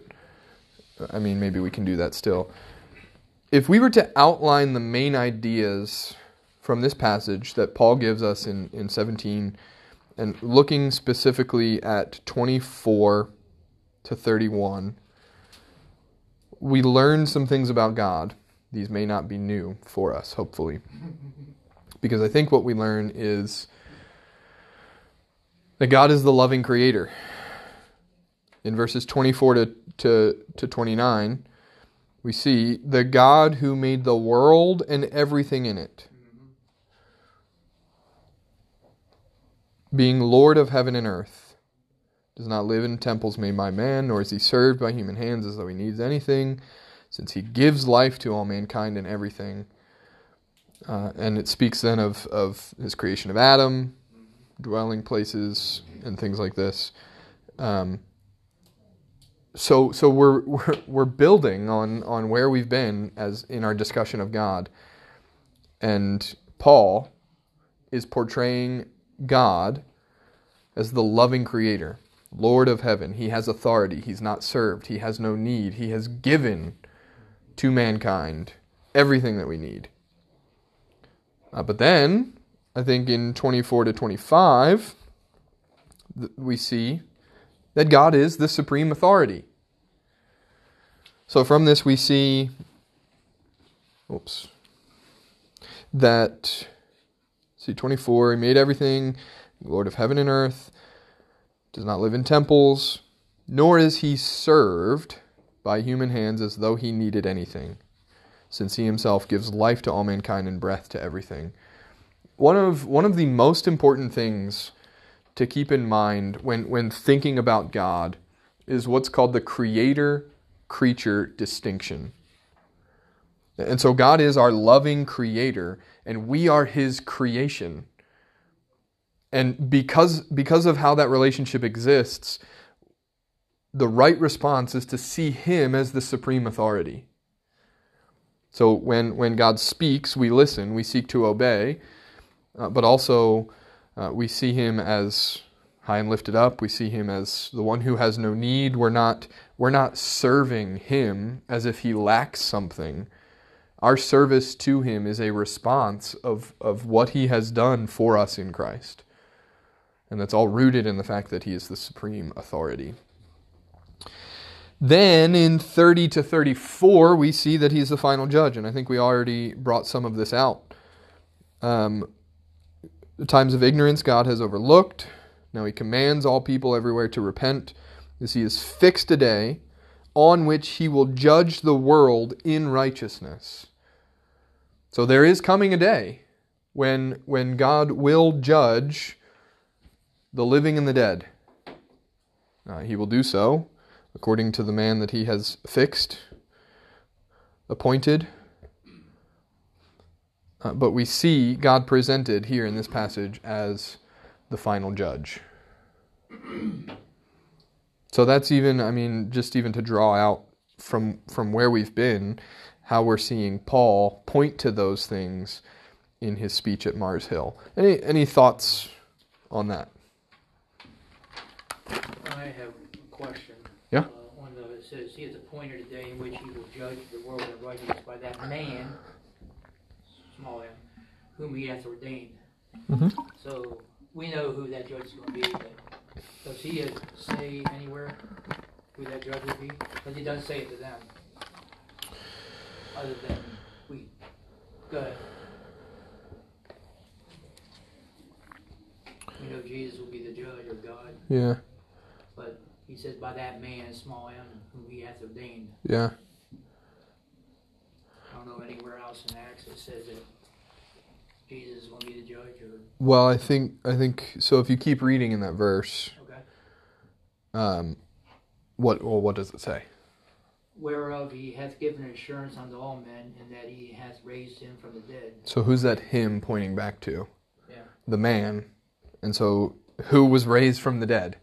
Speaker 1: I mean, maybe we can do that still. If we were to outline the main ideas from this passage that Paul gives us in, in 17, and looking specifically at 24 to 31, we learn some things about God. These may not be new for us, hopefully. *laughs* Because I think what we learn is that God is the loving creator. In verses 24 to, to, to 29, we see the God who made the world and everything in it, being Lord of heaven and earth, does not live in temples made by man, nor is he served by human hands as though he needs anything, since he gives life to all mankind and everything. Uh, and it speaks then of, of his creation of Adam, dwelling places, and things like this. Um, so so we're, we're we're building on on where we've been as in our discussion of God, and Paul is portraying God as the loving creator, Lord of heaven. He has authority. He's not served. He has no need. He has given to mankind everything that we need. Uh, but then, I think in 24 to 25, th- we see that God is the supreme authority. So from this, we see, oops, that, see, 24, He made everything, Lord of heaven and earth, does not live in temples, nor is He served by human hands as though He needed anything, since He Himself gives life to all mankind and breath to everything. One of, one of the most important things to keep in mind when, when thinking about God is what's called the creator creature distinction. And so God is our loving creator, and we are his creation. And because, because of how that relationship exists, the right response is to see him as the supreme authority. So when, when God speaks, we listen, we seek to obey, uh, but also uh, we see him as high and lifted up. We see him as the one who has no need. We're not, we're not serving him as if he lacks something. Our service to him is a response of, of what he has done for us in Christ. And that's all rooted in the fact that he is the supreme authority. Then in 30 to 34, we see that he's the final judge. And I think we already brought some of this out. Um, the times of ignorance God has overlooked. Now he commands all people everywhere to repent, as he has fixed a day on which he will judge the world in righteousness. So there is coming a day when, when God will judge the living and the dead. Uh, he will do so according to the man that he has fixed, appointed. Uh, but we see God presented here in this passage as the final judge. *clears throat* So that's even, I mean, just even to draw out from from where we've been, how we're seeing Paul point to those things in his speech at Mars Hill. Any any thoughts on that?
Speaker 2: I have a question.
Speaker 1: Yeah.
Speaker 2: Uh, on the, it says, he has appointed a day in which he will judge the world in righteousness by that man, small m, whom he hath ordained.
Speaker 1: Mhm.
Speaker 2: So, we know who that judge is going to be, but does he uh, say anywhere who that judge will be? Because he doesn't say it to them. Other than we, go ahead. We know Jesus will be the judge of God,
Speaker 1: Yeah.
Speaker 2: but he says by that man, small m, whom he hath ordained.
Speaker 1: Yeah.
Speaker 2: Don't know anywhere else in Acts that says that Jesus to be the judge or,
Speaker 1: Well, I think I think so. If you keep reading in that verse,
Speaker 2: okay.
Speaker 1: um, what well, what does it say?
Speaker 2: Whereof he hath given assurance unto all men, and that he hath raised him from the dead.
Speaker 1: So who's that him pointing back to?
Speaker 2: Yeah.
Speaker 1: The man. And so who was raised from the dead?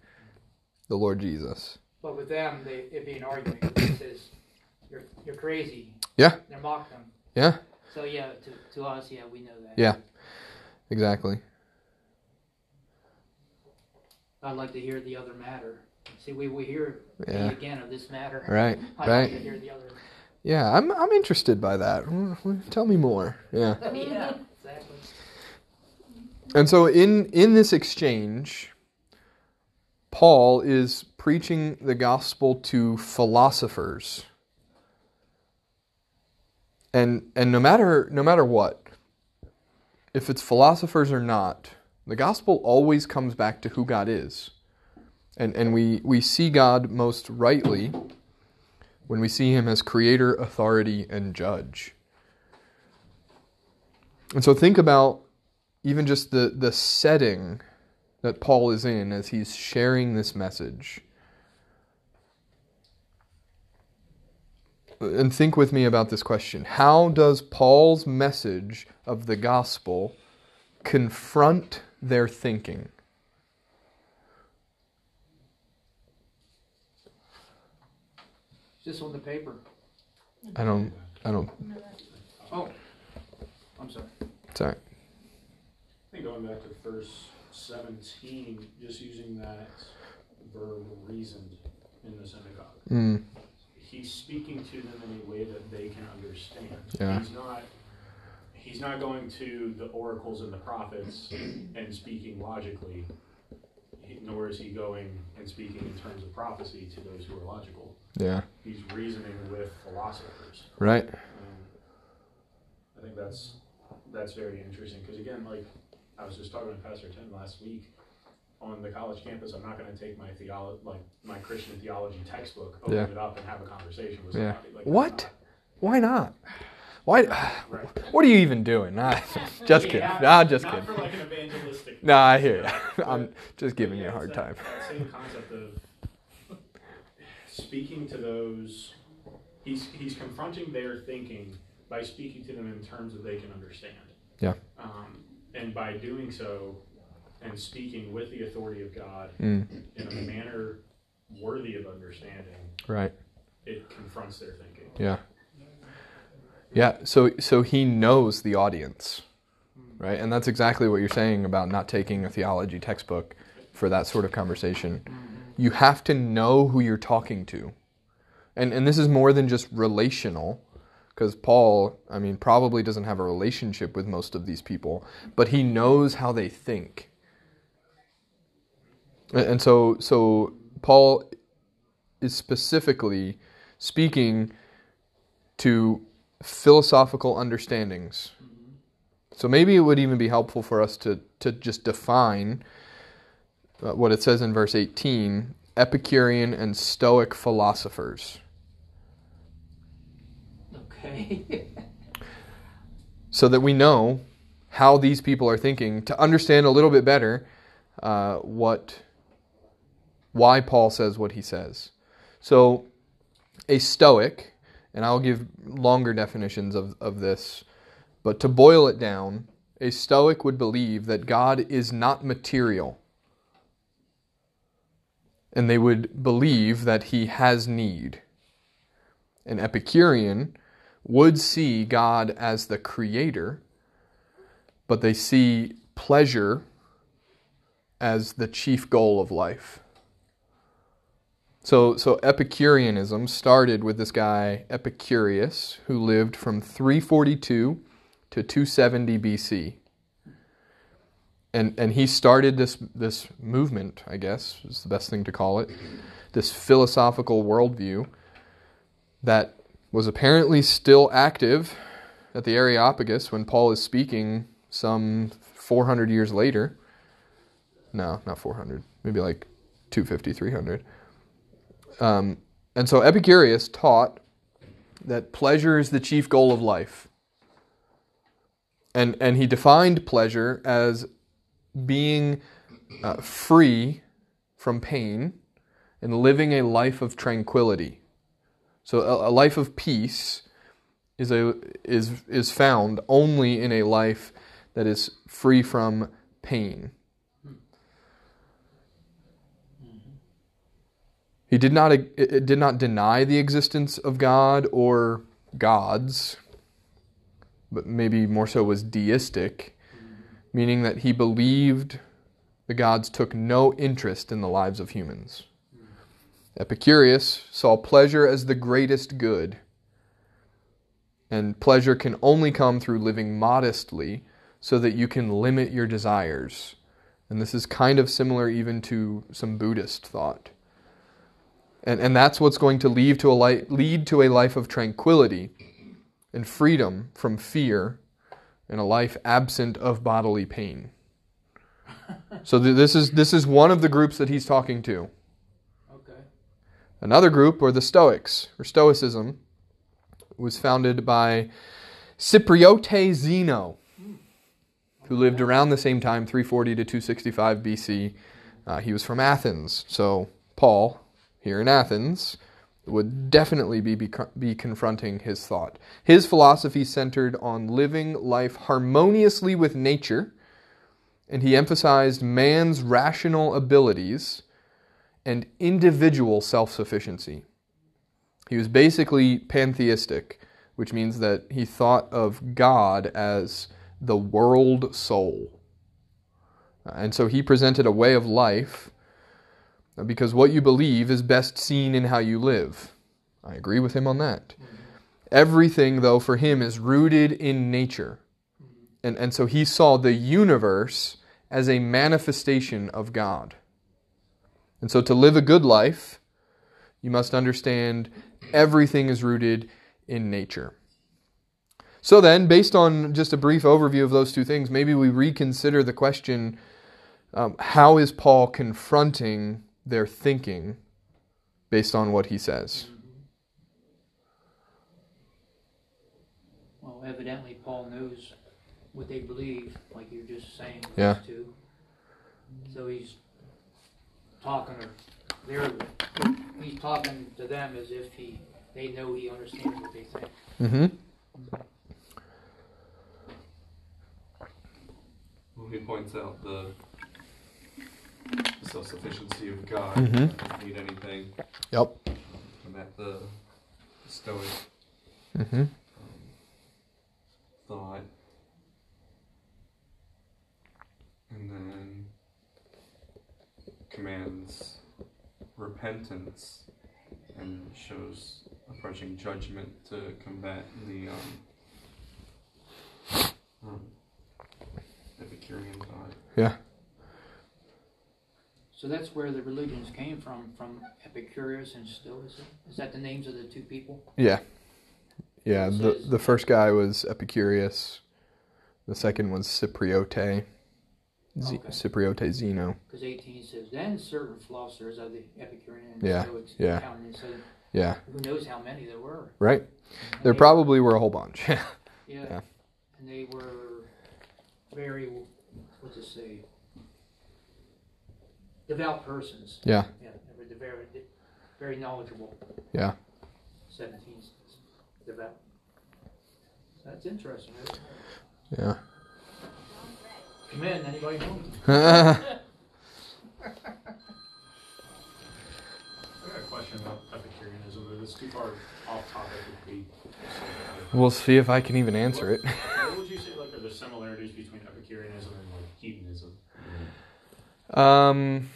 Speaker 1: The Lord Jesus.
Speaker 2: But with them, they, it'd be an argument. It says, you're, you're crazy.
Speaker 1: Yeah.
Speaker 2: They mock them.
Speaker 1: Yeah.
Speaker 2: So, yeah, to, to us, yeah, we know that.
Speaker 1: Yeah. Exactly.
Speaker 2: I'd like to hear the other matter. See, we, we hear
Speaker 1: Yeah.
Speaker 2: again of this matter.
Speaker 1: Right. *laughs*
Speaker 2: I'd
Speaker 1: Right.
Speaker 2: like to hear the other.
Speaker 1: Yeah, I'm I'm interested by that. Tell me more. Yeah. *laughs* *laughs*
Speaker 2: yeah, exactly.
Speaker 1: And so in in this exchange, Paul is preaching the gospel to philosophers. And and no matter no matter what, if it's philosophers or not, the gospel always comes back to who God is. And and we, we see God most rightly when we see him as creator, authority, and judge. And so think about even just the, the setting that Paul is in as he's sharing this message. And think with me about this question How does Paul's message of the gospel confront their thinking?
Speaker 2: Just on the paper.
Speaker 1: I don't, I don't,
Speaker 2: Oh, I'm sorry.
Speaker 1: sorry.
Speaker 3: I think going back to verse seventeen, just using that verb reasoned in the synagogue.
Speaker 1: Mm,
Speaker 3: He's speaking to them in a way that they can understand.
Speaker 1: Yeah.
Speaker 3: He's not he's not going to the oracles and the prophets and speaking logically, nor is he going and speaking in terms of prophecy to those who are logical.
Speaker 1: yeah,
Speaker 3: He's reasoning with philosophers.
Speaker 1: right.
Speaker 3: Um, I think that's that's very interesting because again, like I was just talking to Pastor Tim last week on the college campus. I'm not going to take my theology, like my Christian theology textbook, open
Speaker 1: Yeah.
Speaker 3: it up, and have a conversation with
Speaker 1: Yeah.
Speaker 3: somebody. Like,
Speaker 1: What?
Speaker 3: that's
Speaker 1: Why not? Why?
Speaker 3: right.
Speaker 1: What are you even doing? Nah, *laughs* just kidding.
Speaker 3: Yeah,
Speaker 1: Nah, just
Speaker 3: not
Speaker 1: kidding.
Speaker 3: for like an evangelistic.
Speaker 1: Nah, I hear you. *laughs* *laughs* I'm just giving you a hard
Speaker 3: it's
Speaker 1: time.
Speaker 3: that- that Same concept of speaking to those. He's he's confronting their thinking by speaking to them in terms that they can understand.
Speaker 1: Yeah.
Speaker 3: Um, and by doing so, and speaking with the authority of God
Speaker 1: Mm,
Speaker 3: in a manner worthy of understanding,
Speaker 1: right.
Speaker 3: it confronts their thinking.
Speaker 1: Yeah. Yeah, so so he knows the audience. Right? And that's exactly what you're saying about not taking a theology textbook for that sort of conversation. You have to know who you're talking to. And and this is more than just relational because Paul, I mean, probably doesn't have a relationship with most of these people, but he knows how they think. And so so Paul is specifically speaking to philosophical understandings. So maybe it would even be helpful for us to, to just define uh, what it says in verse 18 Epicurean and Stoic philosophers.
Speaker 2: Okay. *laughs*
Speaker 1: So that we know how these people are thinking to understand a little bit better uh, what why Paul says what he says. So a Stoic, and I'll give longer definitions of, of this, but to boil it down, a Stoic would believe that God is not material. And they would believe that he has need. An Epicurean would see God as the creator, but they see pleasure as the chief goal of life. So, so Epicureanism started with this guy Epicurus, who lived from 342 to 270 BC. and and he started this this movement, I guess is the best thing to call it, this philosophical worldview that was apparently still active at the Areopagus when Paul is speaking some 400 years later. No, not 400, maybe like 250, 300. Um, and so Epicurus taught that pleasure is the chief goal of life. And, and he defined pleasure as being uh, free from pain and living a life of tranquility. So a, a life of peace is a is is found only in a life that is free from pain. He did not did not deny the existence of God or gods, but maybe more so was deistic, meaning that he believed the gods took no interest in the lives of humans. Epicurus saw pleasure as the greatest good, and pleasure can only come through living modestly so that you can limit your desires. And this is kind of similar even to some Buddhist thought. And, and that's what's going to lead to, a li- lead to a life of tranquility and freedom from fear and a life absent of bodily pain. So th- this is this is one of the groups that he's talking to.
Speaker 2: Okay.
Speaker 1: Another group were the Stoics, or Stoicism, was founded by Cypriote Zeno, who lived around the same time, 340 to 265 BC. Uh, he was from Athens, so Paul, here in Athens, would definitely be, be, be confronting his thought. His philosophy centered on living life harmoniously with nature, and he emphasized man's rational abilities and individual self sufficiency. He was basically pantheistic, which means that he thought of God as the world soul. And so he presented a way of life because what you believe is best seen in how you live. I agree with him on that. Everything, though, for him is rooted in nature. And, and so he saw the universe as a manifestation of God. And so to live a good life, you must understand everything is rooted in nature. So then, based on just a brief overview of those two things, maybe we reconsider the question um, how is Paul confronting their thinking based on what he says?
Speaker 2: Well, evidently Paul knows what they believe, like you're just saying.
Speaker 1: Yeah.
Speaker 2: those two. So he's talking, or they're he's talking to them as if he they know he understands what they think.
Speaker 1: Mm-hmm.
Speaker 6: Well, he points out the self sufficiency of God.
Speaker 1: Mhm.
Speaker 6: Doesn't need anything.
Speaker 1: Yep.
Speaker 6: And that the Stoic
Speaker 1: Mm-hmm.
Speaker 6: thought. And then commands repentance and shows approaching judgment to combat the um, um, Epicurean thought.
Speaker 1: Yeah.
Speaker 2: So that's where the religions came from, from Epicurus and Stoicism. Is that the names of the two people?
Speaker 1: Yeah. Yeah. The the first guy was Epicurus. The second was Cypriote. Z-
Speaker 2: Okay.
Speaker 1: Cypriote Zeno.
Speaker 2: Because 18 says, then certain philosophers of the Epicurean and
Speaker 1: Yeah,
Speaker 2: Stoics
Speaker 1: yeah.
Speaker 2: counted, so
Speaker 1: Yeah.
Speaker 2: who knows how many there were.
Speaker 1: Right.
Speaker 2: And
Speaker 1: There probably were a whole bunch. *laughs*
Speaker 2: Yeah.
Speaker 1: Yeah.
Speaker 2: And they were very, what's it say? Devout persons.
Speaker 1: yeah.
Speaker 2: Yeah, they were very, very knowledgeable.
Speaker 1: Yeah.
Speaker 2: 17 says devout. That's interesting. Right?
Speaker 1: Yeah.
Speaker 2: Come in, anybody home? *laughs*
Speaker 3: I got a question about Epicureanism, but it's too far off topic if we.
Speaker 1: we'll see if I can even answer it.
Speaker 3: What *laughs* would you say like are the similarities between Epicureanism and like hedonism?
Speaker 1: Um.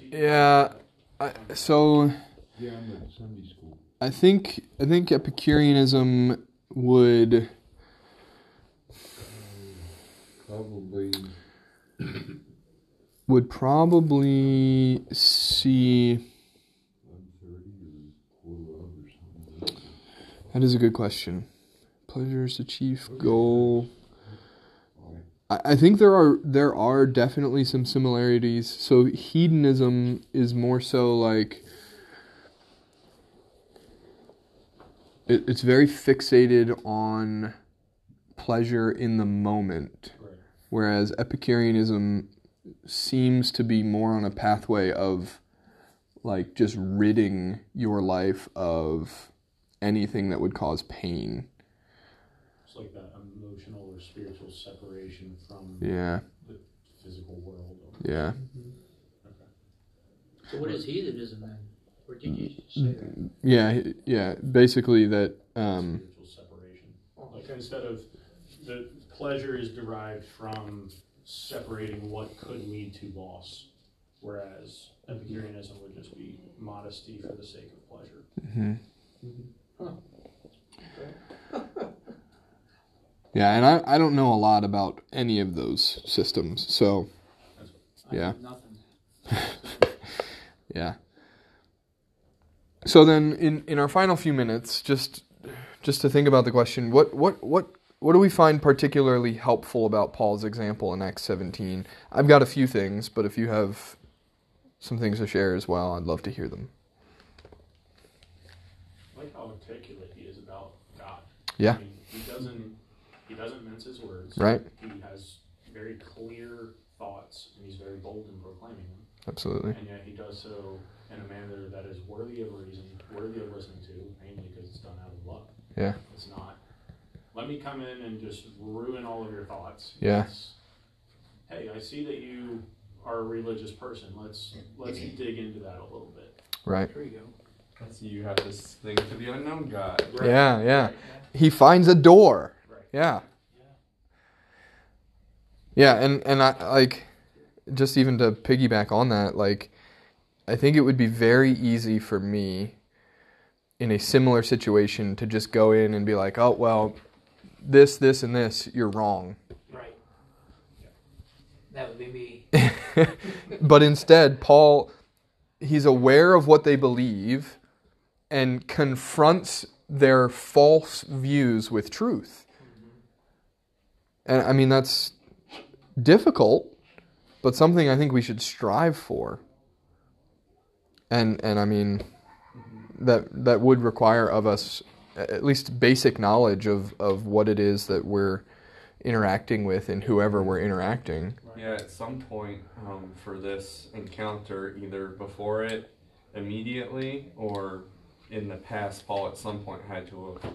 Speaker 1: Yeah. I, so
Speaker 7: Yeah, I'm at Sunday school.
Speaker 1: I think I think Epicureanism would
Speaker 7: Probably
Speaker 1: would probably see.
Speaker 7: One thirty or quarter of or something.
Speaker 1: That is a good question. Pleasure is the chief goal. I, think there are there are definitely some similarities. So hedonism is more so like it, it's very fixated on pleasure in the moment,
Speaker 3: Right.
Speaker 1: whereas Epicureanism seems to be more on a pathway of like just ridding your life of anything that would cause pain.
Speaker 3: It's like that emotional or spiritual separation from
Speaker 1: Yeah,
Speaker 3: the physical world.
Speaker 1: yeah.
Speaker 2: So what is heathenism then? Or did you say that?
Speaker 1: Yeah, yeah. Basically, that. Um,
Speaker 3: spiritual separation. Like instead of the pleasure is derived from separating what could lead to loss, whereas Epicureanism would just be modesty for the sake of pleasure.
Speaker 1: mhm. Yeah, and I, I don't know a lot about any of those systems, so Yeah. *laughs* yeah. So then, in, in our final few minutes, just just to think about the question, what what what what do we find particularly helpful about Paul's example in Acts 17? I've got a few things, but if you have some things to share as well, I'd love to hear them.
Speaker 3: I like how articulate he is about God.
Speaker 1: Yeah.
Speaker 3: I mean, he doesn't mince words.
Speaker 1: Right.
Speaker 3: He has very clear thoughts and he's very bold in proclaiming them.
Speaker 1: Absolutely.
Speaker 3: And yet he does so in a manner that is worthy of reason, worthy of listening to, mainly because it's done out of love.
Speaker 1: Yeah.
Speaker 3: It's not, let me come in and just ruin all of your thoughts.
Speaker 1: Yeah.
Speaker 3: Hey, I see that you are a religious person. Let's let's dig into that a little bit.
Speaker 1: Right.
Speaker 2: There you go.
Speaker 6: I see you have this thing to the unknown God.
Speaker 1: Yeah, yeah. He finds a door.
Speaker 3: Right.
Speaker 1: Yeah. Yeah, and and I like just even to piggyback on that, like I think it would be very easy for me in a similar situation to just go in and be like, "Oh, well, this this and this, you're wrong."
Speaker 2: Right. That would be me. *laughs*
Speaker 1: but instead, Paul he's aware of what they believe and confronts their false views with truth. Mm-hmm. And I mean that's difficult, but something I think we should strive for. And and I mean that that would require of us at least basic knowledge of, of what it is that we're interacting with and whoever we're interacting.
Speaker 6: Yeah, at some point um, for this encounter, either before it immediately or in the past, Paul at some point had to have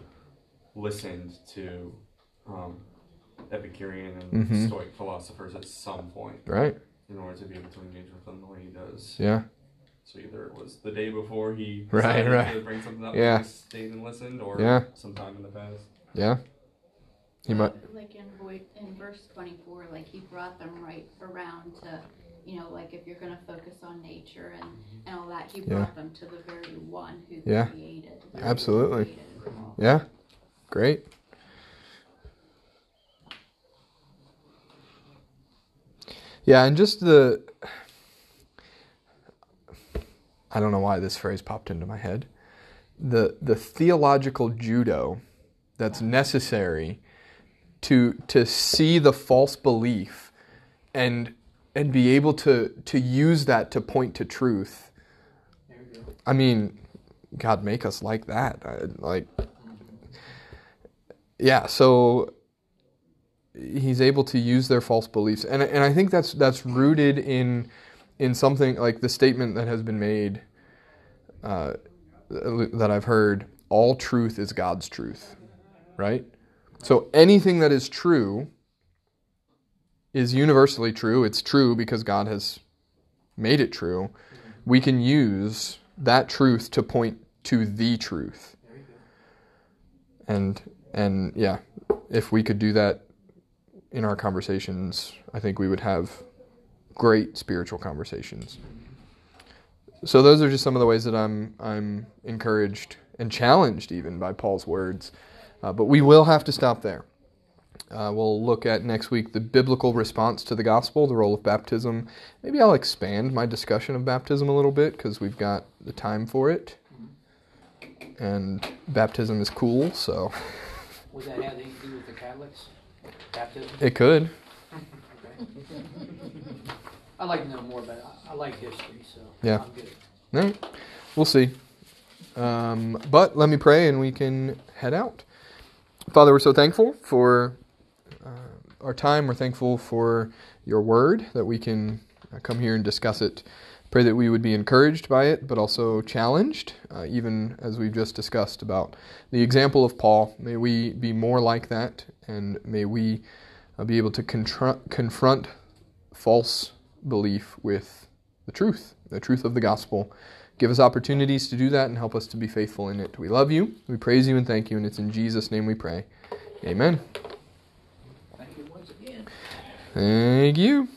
Speaker 6: listened to um, Epicurean and
Speaker 1: Mhm.
Speaker 6: Stoic philosophers at some point
Speaker 1: Right?
Speaker 6: in order to be able to engage with them the way he does.
Speaker 1: Yeah.
Speaker 6: So either it was the day before he
Speaker 1: Right, right.
Speaker 6: to bring something up
Speaker 1: Yeah.
Speaker 6: and stayed and listened, or
Speaker 1: Yeah.
Speaker 6: sometime in the past.
Speaker 1: Yeah. He might
Speaker 5: Like in in verse twenty-four, like he brought them right around to, you know, like if you're gonna focus on nature and, and all that, he
Speaker 1: Yeah.
Speaker 5: brought them to the very one who
Speaker 1: Yeah.
Speaker 5: created. who
Speaker 1: Absolutely.
Speaker 5: created.
Speaker 1: Yeah. Great. Yeah, and just the I don't know why this phrase popped into my head. The the theological judo that's necessary to to see the false belief and and be able to to use that to point to truth. I mean, God make us like that. I, like, yeah. So he's able to use their false beliefs, and and I think that's that's rooted in in something like the statement that has been made uh, that I've heard. All truth is God's truth, right? So anything that is true is universally true. It's true because God has made it true. We can use that truth to point to the truth. And and yeah, if we could do that in our conversations, I think we would have great spiritual conversations. So those are just some of the ways that I'm I'm encouraged and challenged even by Paul's words. Uh, but we will have to stop there. Uh, we'll look at next week the biblical response to the gospel, the role of baptism. Maybe I'll expand my discussion of baptism a little bit because we've got the time for it. And baptism is cool, so
Speaker 2: Would that have anything to do with the Catholics? Baptism?
Speaker 1: it could.
Speaker 2: Okay. *laughs* I'd like to know more about it. I- I like history, so
Speaker 1: Yeah.
Speaker 2: I'm good.
Speaker 1: All right. We'll see. Um, but let me pray and we can head out. Father, we're so thankful for uh, our time. We're thankful for your word that we can uh, come here and discuss it. Pray that we would be encouraged by it, but also challenged, uh, even as we've just discussed about the example of Paul. May we be more like that, and may we uh, be able to confront false belief with the truth, the truth of the gospel. Give us opportunities to do that and help us to be faithful in it. We love you, we praise you, and thank you, and it's in Jesus' name we pray. Amen.
Speaker 2: Thank you once again.
Speaker 1: Thank you.